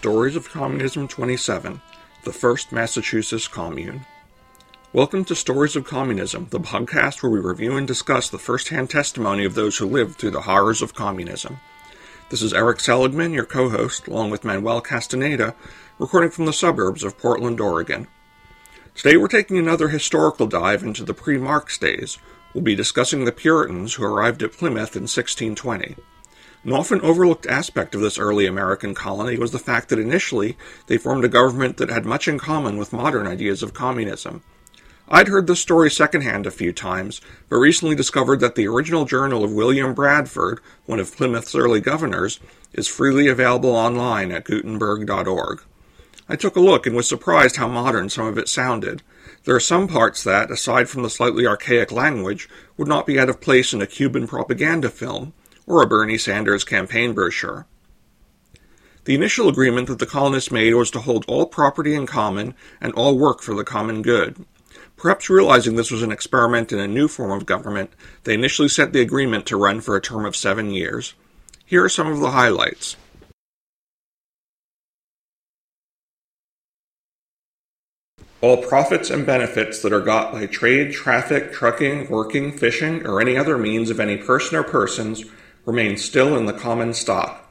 Stories of Communism 27, the first Massachusetts commune. Welcome to Stories of Communism, the podcast where we review and discuss the first-hand testimony of those who lived through the horrors of communism. This is Erik Seligman, your co-host, along with Manuel Castaneda, recording from the suburbs of Portland, Oregon. Today we're taking another historical dive into the pre-Marx days. We'll be discussing the Puritans who arrived at Plymouth in 1620. An often overlooked aspect of this early American colony was the fact that initially they formed a government that had much in common with modern ideas of communism. I'd heard this story secondhand a few times, but recently discovered that the original journal of William Bradford, one of Plymouth's early governors, is freely available online at Gutenberg.org. I took a look and was surprised how modern some of it sounded. There are some parts that, aside from the slightly archaic language, would not be out of place in a Cuban propaganda film, or a Bernie Sanders campaign brochure. The initial agreement that the colonists made was to hold all property in common and all work for the common good. Perhaps realizing this was an experiment in a new form of government, they initially set the agreement to run for a term of seven years. Here are some of the highlights. All profits and benefits that are got by trade, traffic, trucking, working, fishing, or any other means of any person or persons remain still in the common stock.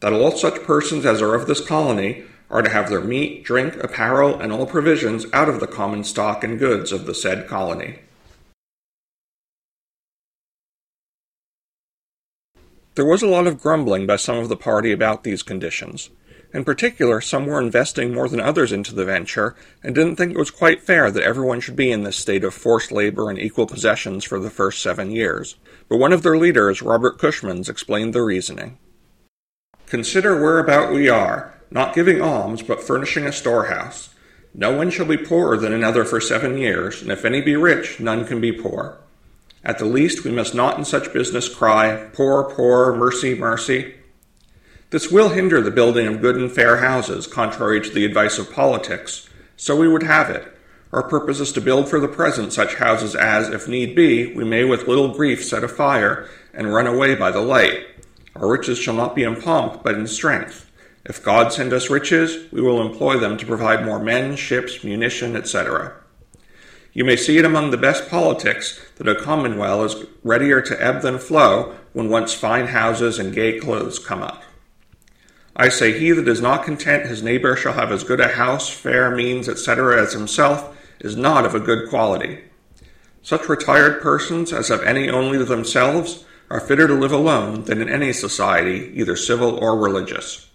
That all such persons as are of this colony are to have their meat, drink, apparel, and all provisions out of the common stock and goods of the said colony. There was a lot of grumbling by some of the party about these conditions. In particular, some were investing more than others into the venture and didn't think it was quite fair that everyone should be in this state of forced labor and equal possessions for the first seven years. But one of their leaders, Robert Cushmans, explained the reasoning. Consider whereabout we are, not giving alms, but furnishing a storehouse. No one shall be poorer than another for seven years, and if any be rich, none can be poor. At the least, we must not in such business cry, Poor, poor, mercy, mercy. This will hinder the building of good and fair houses, contrary to the advice of politics. So we would have it. Our purpose is to build for the present such houses as, if need be, we may with little grief set afire and run away by the light. Our riches shall not be in pomp, but in strength. If God send us riches, we will employ them to provide more men, ships, munition, etc. You may see it among the best politics that a commonwealth is readier to ebb than flow when once fine houses and gay clothes come up. I say, he that is not content his neighbor shall have as good a house, fair means, etc., as himself, is not of a good quality. Such retired persons as have any only to themselves are fitter to live alone than in any society, either civil or religious.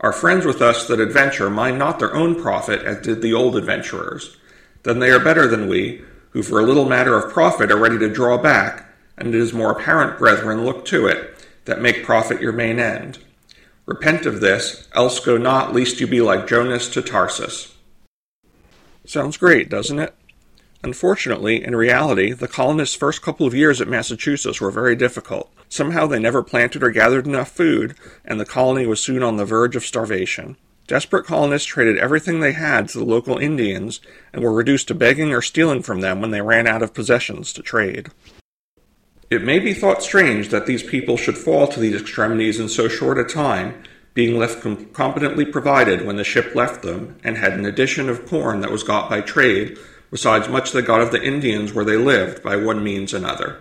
Our friends with us that adventure mind not their own profit as did the old adventurers. Then they are better than we, who for a little matter of profit are ready to draw back, and it is more apparent, brethren, look to it, that make profit your main end. Repent of this, else go not, lest you be like Jonas to Tarsus. Sounds great, doesn't it? Unfortunately, in reality, the colonists' first couple of years at Massachusetts were very difficult. Somehow they never planted or gathered enough food, and the colony was soon on the verge of starvation. Desperate colonists traded everything they had to the local Indians and were reduced to begging or stealing from them when they ran out of possessions to trade. It may be thought strange that these people should fall to these extremities in so short a time, being left com- competently provided when the ship left them, and had an addition of corn that was got by trade, besides much they got of the Indians where they lived by one means another.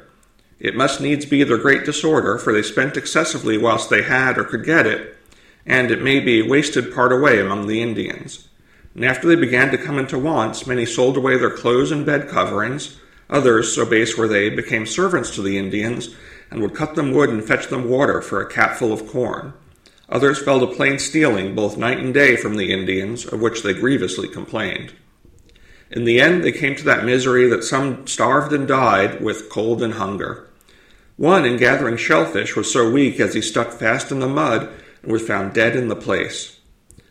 It must needs be their great disorder, for they spent excessively whilst they had or could get it, and it may be wasted part away among the Indians. And after they began to come into wants, many sold away their clothes and bed coverings, Others, so base were they, became servants to the Indians and would cut them wood and fetch them water for a capful of corn. Others fell to plain stealing both night and day from the Indians, of which they grievously complained. In the end, they came to that misery that some starved and died with cold and hunger. One, in gathering shellfish, was so weak as he stuck fast in the mud and was found dead in the place.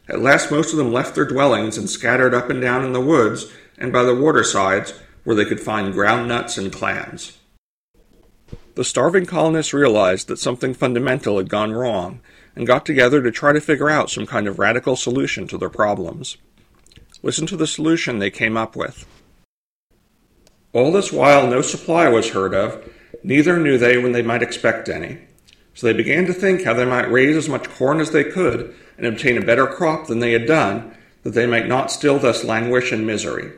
At last, most of them left their dwellings and scattered up and down in the woods and by the watersides, where they could find ground nuts and clams. The starving colonists realized that something fundamental had gone wrong and got together to try to figure out some kind of radical solution to their problems. Listen to the solution they came up with. All this while no supply was heard of, neither knew they when they might expect any. So they began to think how they might raise as much corn as they could and obtain a better crop than they had done, that they might not still thus languish in misery.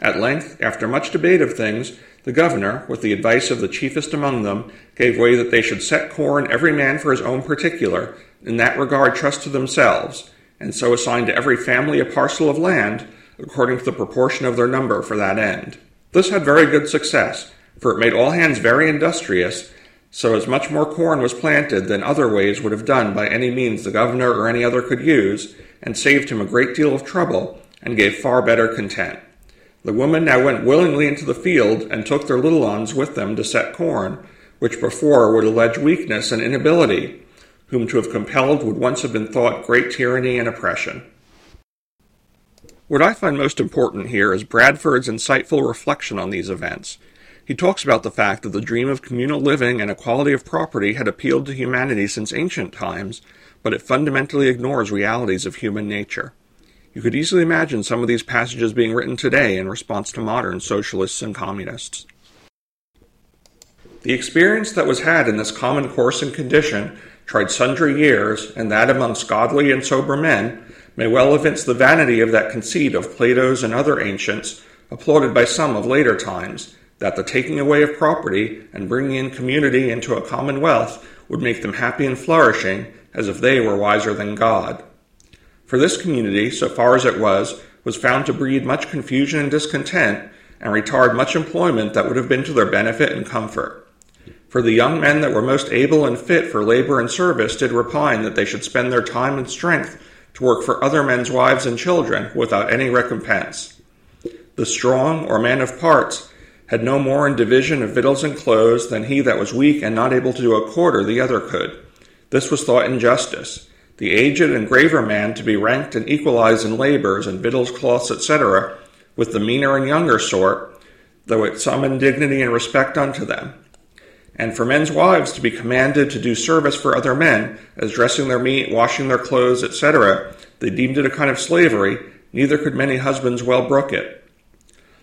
At length, after much debate of things, the governor, with the advice of the chiefest among them, gave way that they should set corn every man for his own particular, in that regard trust to themselves, and so assign to every family a parcel of land, according to the proportion of their number for that end. This had very good success, for it made all hands very industrious, so as much more corn was planted than other ways would have done by any means the governor or any other could use, and saved him a great deal of trouble, and gave far better content. The women now went willingly into the field and took their little ones with them to set corn, which before would allege weakness and inability, whom to have compelled would once have been thought great tyranny and oppression. What I find most important here is Bradford's insightful reflection on these events. He talks about the fact that the dream of communal living and equality of property had appealed to humanity since ancient times, but it fundamentally ignores realities of human nature. You could easily imagine some of these passages being written today in response to modern socialists and communists. The experience that was had in this common course and condition, tried sundry years, and that amongst godly and sober men, may well evince the vanity of that conceit of Plato's and other ancients, applauded by some of later times, that the taking away of property and bringing in community into a commonwealth would make them happy and flourishing, as if they were wiser than God. For this community, so far as it was, was found to breed much confusion and discontent, and retard much employment that would have been to their benefit and comfort. For the young men that were most able and fit for labor and service did repine that they should spend their time and strength to work for other men's wives and children without any recompense. The strong, or man of parts, had no more in division of victuals and clothes than he that was weak and not able to do a quarter the other could. This was thought injustice. The aged and graver man to be ranked and equalized in labors and victuals, cloths, etc., with the meaner and younger sort, though it some indignity and respect unto them and for men's wives to be commanded to do service for other men, as dressing their meat, washing their clothes, etc., they deemed it a kind of slavery, neither could many husbands well brook it.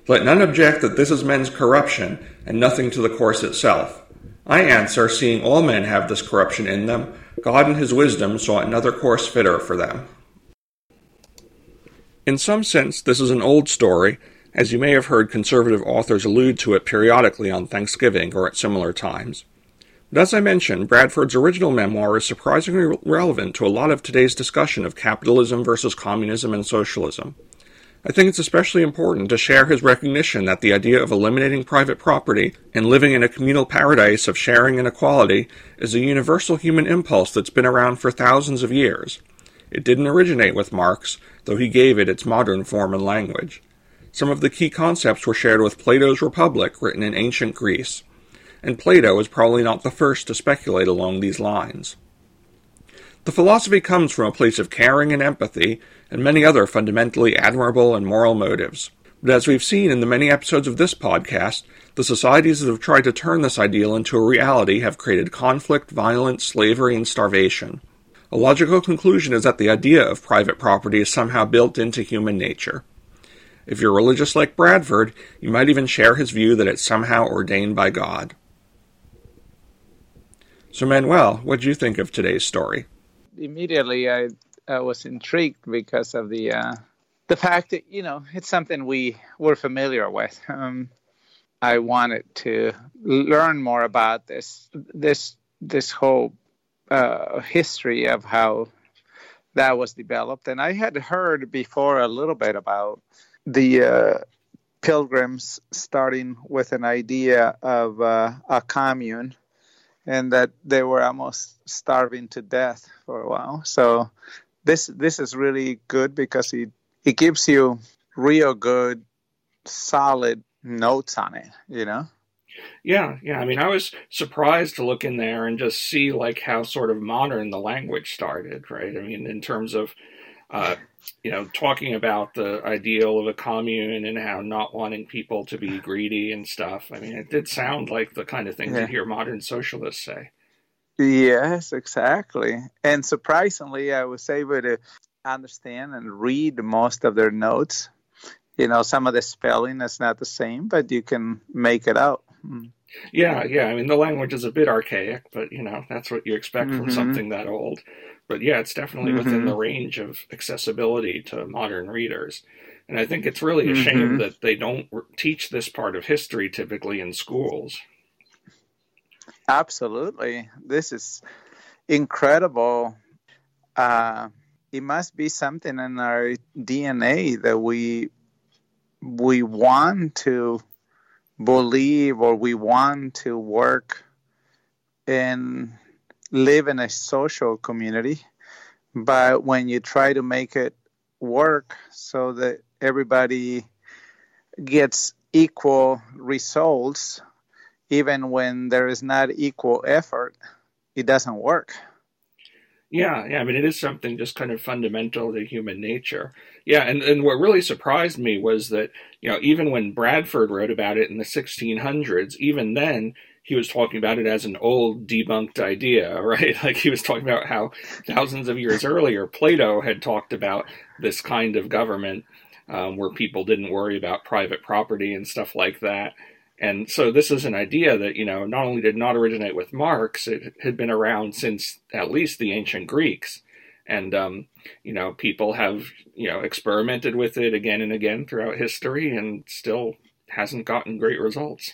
Let none object that this is men's corruption, and nothing to the course itself. I answer, seeing all men have this corruption in them, God in his wisdom saw another course fitter for them. In some sense, this is an old story, as you may have heard conservative authors allude to it periodically on Thanksgiving or at similar times. But as I mentioned, Bradford's original memoir is surprisingly relevant to a lot of today's discussion of capitalism versus communism and socialism. I think it's especially important to share his recognition that the idea of eliminating private property and living in a communal paradise of sharing and equality is a universal human impulse that's been around for thousands of years. It didn't originate with Marx, though he gave it its modern form and language. Some of the key concepts were shared with Plato's Republic, written in ancient Greece, and Plato is probably not the first to speculate along these lines. The philosophy comes from a place of caring and empathy, and many other fundamentally admirable and moral motives. But as we've seen in the many episodes of this podcast, the societies that have tried to turn this ideal into a reality have created conflict, violence, slavery, and starvation. A logical conclusion is that the idea of private property is somehow built into human nature. If you're religious like Bradford, you might even share his view that it's somehow ordained by God. So, Manuel, what do you think of today's story? Immediately, I, I was intrigued because of the uh, the fact that you know it's something we were familiar with. Um, I wanted to learn more about this this this whole uh, history of how that was developed, and I had heard before a little bit about the uh, pilgrims starting with an idea of uh, a commune and that they were almost starving to death for a while. So this this is really good because it it gives you real good solid notes on it, you know. Yeah, yeah. I mean, I was surprised to look in there and just see like how sort of modern the language started, right? I mean, in terms of uh, you know, talking about the ideal of a commune and how not wanting people to be greedy and stuff. I mean, it did sound like the kind of thing yeah. you hear modern socialists say. Yes, exactly. And surprisingly, I was able to understand and read most of their notes. You know, some of the spelling is not the same, but you can make it out Mm. Yeah, yeah. I mean, the language is a bit archaic, but you know that's what you expect Mhm. from something that old. But yeah, it's definitely within Mhm. the range of accessibility to modern readers. And I think it's really a shame Mhm. that they don't r- teach this part of history typically in schools. Absolutely. This is incredible. Uh, it must be something in our DNA that we we want to believe or we want to work and live in a social community. But when you try to make it work so that everybody gets equal results, even when there is not equal effort, it doesn't work. Yeah, yeah. I mean, it is something just kind of fundamental to human nature. Yeah, and, and what really surprised me was that, you know, even when Bradford wrote about it in the 1600s, even then, he was talking about it as an old debunked idea, right? Like he was talking about how thousands of years earlier, Plato had talked about this kind of government um, where people didn't worry about private property and stuff like that. And so this is an idea that, you know, not only did not originate with Marx, it had been around since at least the ancient Greeks. And, um, you know, people have, you know, experimented with it again and again throughout history and still hasn't gotten great results.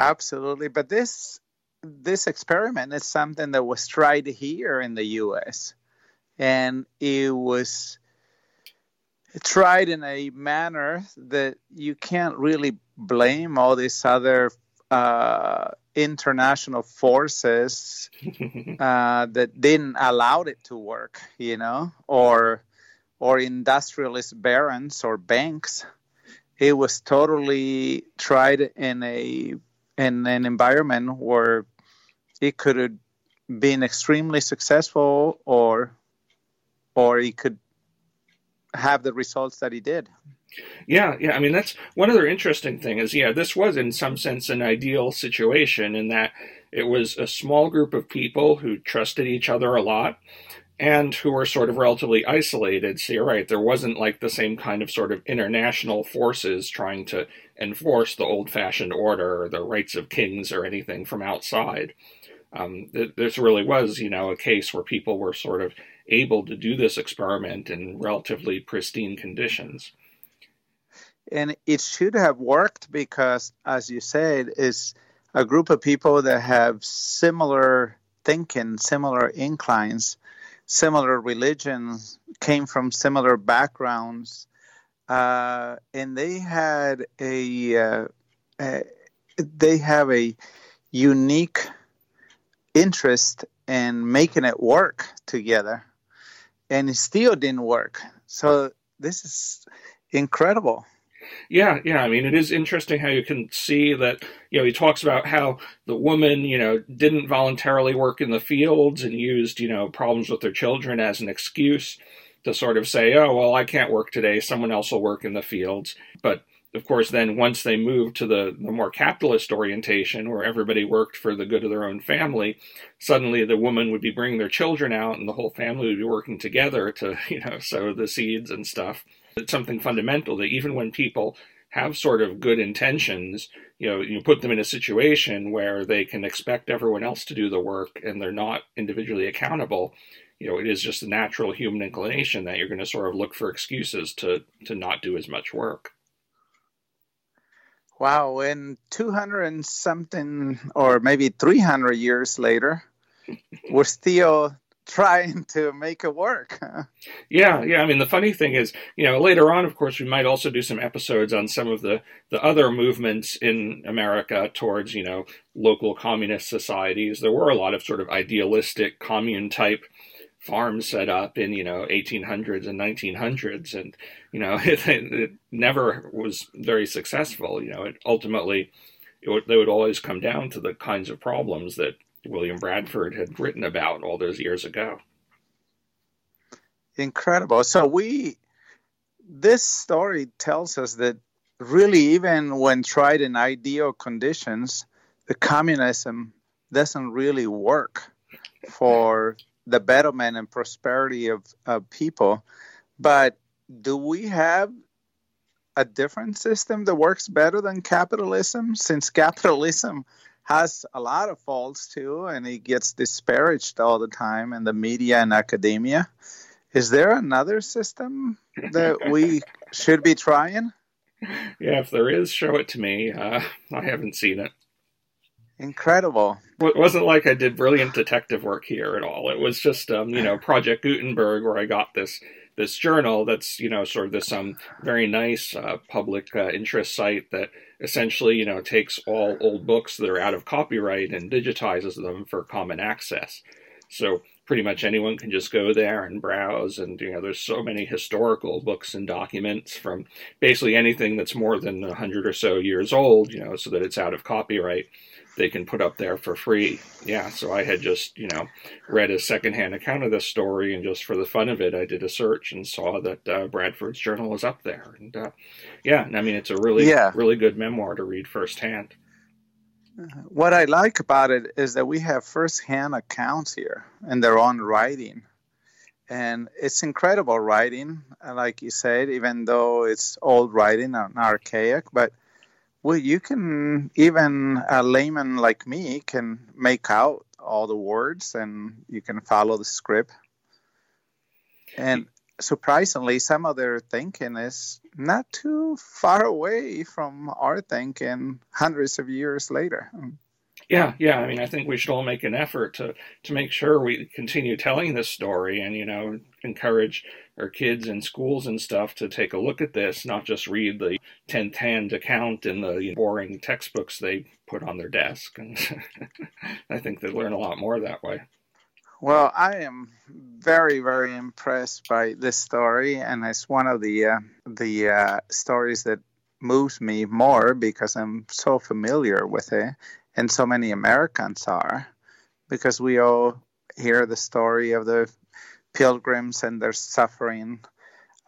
Absolutely. But this this experiment is something that was tried here in the US. And it was tried in a manner that you can't really blame all these other uh, international forces uh, that didn't allow it to work, you know, or or industrialist barons or banks. It was totally tried in a in an environment where it could have been extremely successful, or or it could have the results that he did. Yeah, yeah. I mean, that's one other interesting thing is, yeah, this was in some sense an ideal situation in that it was a small group of people who trusted each other a lot and who were sort of relatively isolated. So you're right, there wasn't like the same kind of sort of international forces trying to enforce the old fashioned order or the rights of kings or anything from outside. Um, th- this really was, you know, a case where people were sort of able to do this experiment in relatively pristine conditions. and it should have worked because as you said is a group of people that have similar thinking similar inclines similar religions came from similar backgrounds uh, and they had a, uh, a they have a unique interest in making it work together and it still didn't work so this is incredible Yeah, yeah. I mean, it is interesting how you can see that, you know, he talks about how the woman, you know, didn't voluntarily work in the fields and used, you know, problems with their children as an excuse to sort of say, oh, well, I can't work today. Someone else will work in the fields. But of course, then once they moved to the, the more capitalist orientation where everybody worked for the good of their own family, suddenly the woman would be bringing their children out and the whole family would be working together to, you know, sow the seeds and stuff. It's something fundamental that even when people have sort of good intentions, you know, you put them in a situation where they can expect everyone else to do the work and they're not individually accountable. You know, it is just a natural human inclination that you're going to sort of look for excuses to to not do as much work. Wow, and 200 and something, or maybe 300 years later, we're still trying to make it work. Yeah, yeah. I mean, the funny thing is, you know, later on, of course, we might also do some episodes on some of the the other movements in America towards, you know, local communist societies. There were a lot of sort of idealistic commune type farms set up in you know 1800s and 1900s, and you know, it, it never was very successful. You know, it ultimately it would, they would always come down to the kinds of problems that William Bradford had written about all those years ago. Incredible. So we, this story tells us that really, even when tried in ideal conditions, the communism doesn't really work for the betterment and prosperity of, of people. But do we have a different system that works better than capitalism? Since capitalism has a lot of faults too, and it gets disparaged all the time in the media and academia. Is there another system that we should be trying? Yeah, if there is, show it to me. Uh, I haven't seen it. Incredible. It wasn't like I did brilliant detective work here at all. It was just, um, you know, Project Gutenberg, where I got this this journal that's, you know, sort of this um very nice uh, public uh, interest site that essentially, you know, takes all old books that are out of copyright and digitizes them for common access. So pretty much anyone can just go there and browse. And you know there's so many historical books and documents from basically anything that's more than 100 or so years old you know so that it's out of copyright they can put up there for free. Yeah so i had just you know read a secondhand account of this story and just for the fun of it i did a search and saw that uh, bradford's journal was up there. And uh, yeah i mean it's a really yeah. really good memoir to read firsthand Mm-hmm. what I like about it is that we have firsthand accounts here and their own writing. And it's incredible writing, uh, like you said, even though it's old writing and archaic. But well, you can, even a layman like me, can make out all the words and you can follow the script. And surprisingly, some of their thinking is not too far away from our thinking hundreds of years later. Yeah, yeah. I mean, I think we should all make an effort to to make sure we continue telling this story, and you know, encourage our kids in schools and stuff to take a look at this, not just read the tenth hand account in the boring textbooks they put on their desk. And I think they learn a lot more that way. Well, I am very, very impressed by this story, and it's one of the uh, the uh, stories that moves me more because I'm so familiar with it, and so many Americans are, because we all hear the story of the pilgrims and their suffering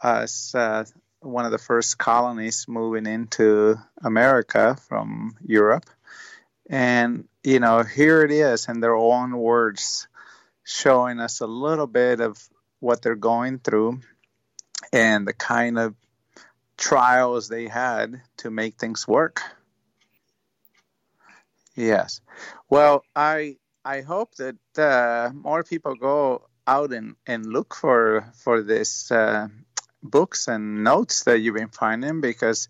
as uh, one of the first colonies moving into America from Europe, and you know here it is in their own words showing us a little bit of what they're going through and the kind of trials they had to make things work. Yes. Well, I I hope that uh, more people go out and, and look for for this uh, books and notes that you've been finding because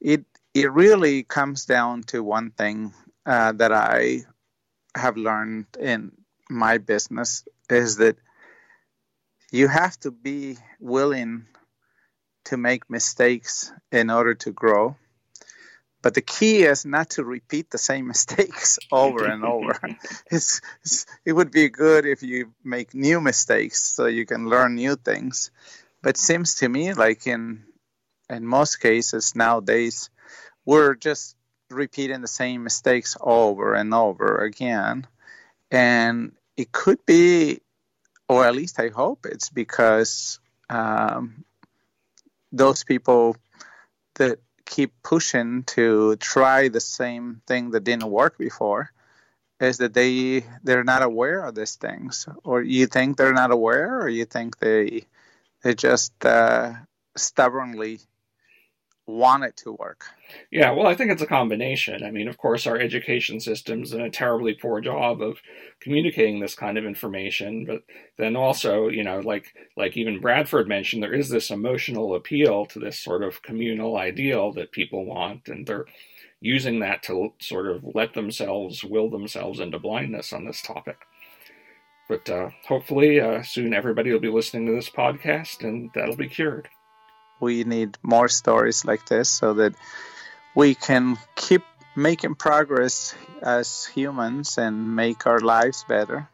it it really comes down to one thing uh, that I have learned in my business is that you have to be willing to make mistakes in order to grow. But the key is not to repeat the same mistakes over and over. it's, it's, it would be good if you make new mistakes so you can learn new things. But it seems to me like in in most cases nowadays we're just repeating the same mistakes over and over again. And it could be, or at least I hope it's because um, those people that keep pushing to try the same thing that didn't work before is that they they're not aware of these things. Or you think they're not aware or you think they they just uh, stubbornly want it to work. Yeah, well, I think it's a combination. I mean, of course, our education system's done a terribly poor job of communicating this kind of information, but then also, you know, like like even Bradford mentioned, there is this emotional appeal to this sort of communal ideal that people want, and they're using that to sort of let themselves will themselves into blindness on this topic. But uh, hopefully, uh, soon everybody will be listening to this podcast, and that'll be cured we need more stories like this so that we can keep making progress as humans and make our lives better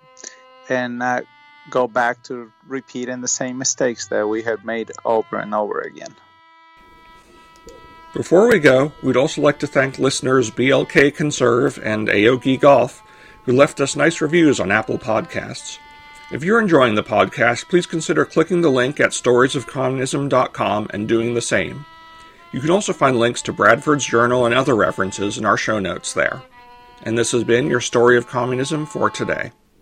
and not go back to repeating the same mistakes that we have made over and over again. Before we go, we'd also like to thank listeners BLK Conserve and Aogi Golf, who left us nice reviews on Apple Podcasts. If you're enjoying the podcast, please consider clicking the link at storiesofcommunism.com and doing the same. You can also find links to Bradford's journal and other references in our show notes there. And this has been your story of communism for today.